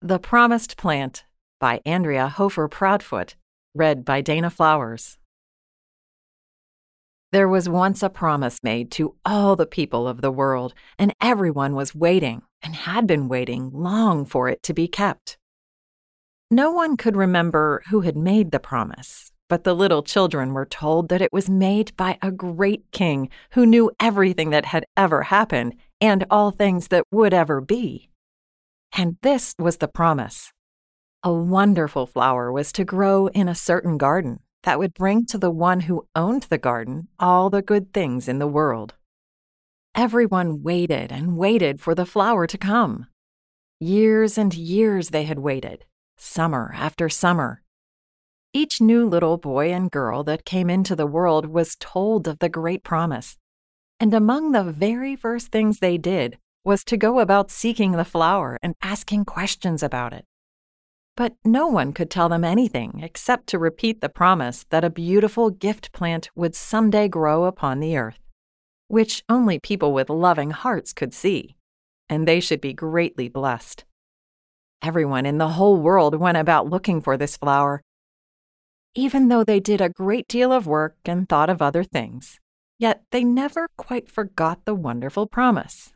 The Promised Plant by Andrea Hofer Proudfoot, read by Dana Flowers. There was once a promise made to all the people of the world, and everyone was waiting and had been waiting long for it to be kept. No one could remember who had made the promise, but the little children were told that it was made by a great king who knew everything that had ever happened and all things that would ever be. And this was the promise. A wonderful flower was to grow in a certain garden that would bring to the one who owned the garden all the good things in the world. Everyone waited and waited for the flower to come. Years and years they had waited, summer after summer. Each new little boy and girl that came into the world was told of the great promise. And among the very first things they did was to go about seeking the flower and asking questions about it. But no one could tell them anything except to repeat the promise that a beautiful gift plant would someday grow upon the earth, which only people with loving hearts could see, and they should be greatly blessed. Everyone in the whole world went about looking for this flower, even though they did a great deal of work and thought of other things. Yet they never quite forgot the wonderful promise.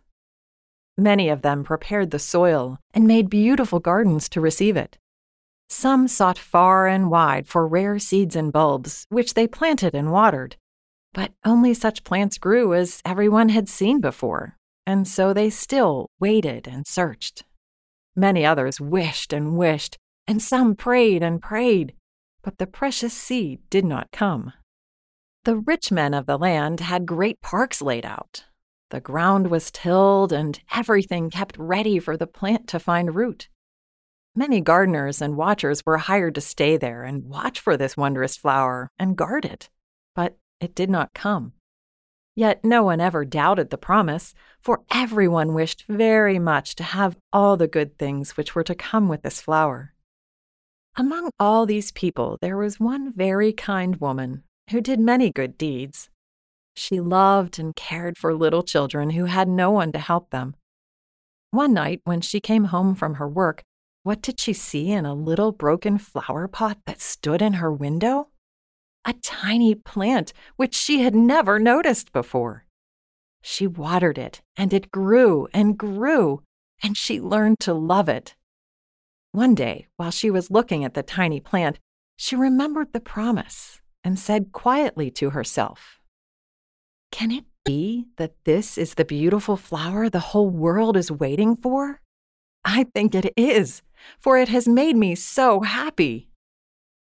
Many of them prepared the soil and made beautiful gardens to receive it. Some sought far and wide for rare seeds and bulbs, which they planted and watered. But only such plants grew as everyone had seen before, and so they still waited and searched. Many others wished and wished, and some prayed and prayed, but the precious seed did not come. The rich men of the land had great parks laid out, the ground was tilled and everything kept ready for the plant to find root. Many gardeners and watchers were hired to stay there and watch for this wondrous flower and guard it, but it did not come. Yet no one ever doubted the promise, for everyone wished very much to have all the good things which were to come with this flower. Among all these people, there was one very kind woman who did many good deeds. She loved and cared for little children who had no one to help them. One night, when she came home from her work, what did she see in a little broken flower pot that stood in her window? A tiny plant which she had never noticed before. She watered it, and it grew and grew, and she learned to love it. One day, while she was looking at the tiny plant, she remembered the promise and said quietly to herself, can it be that this is the beautiful flower the whole world is waiting for? I think it is, for it has made me so happy.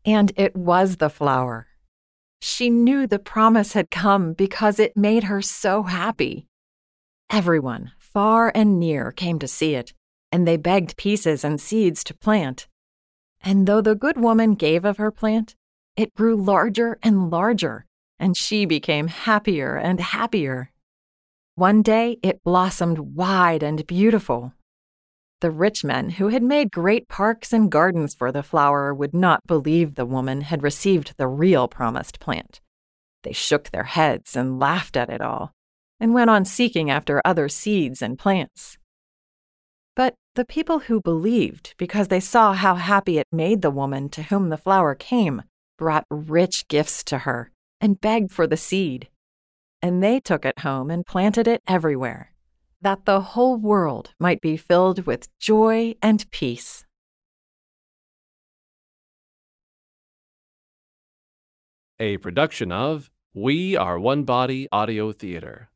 And it was the flower. She knew the promise had come because it made her so happy. Everyone, far and near, came to see it, and they begged pieces and seeds to plant. And though the good woman gave of her plant, it grew larger and larger and she became happier and happier. One day it blossomed wide and beautiful. The rich men who had made great parks and gardens for the flower would not believe the woman had received the real promised plant. They shook their heads and laughed at it all, and went on seeking after other seeds and plants. But the people who believed, because they saw how happy it made the woman to whom the flower came, brought rich gifts to her and begged for the seed. And they took it home and planted it everywhere, that the whole world might be filled with joy and peace. A production of We Are One Body Audio Theater.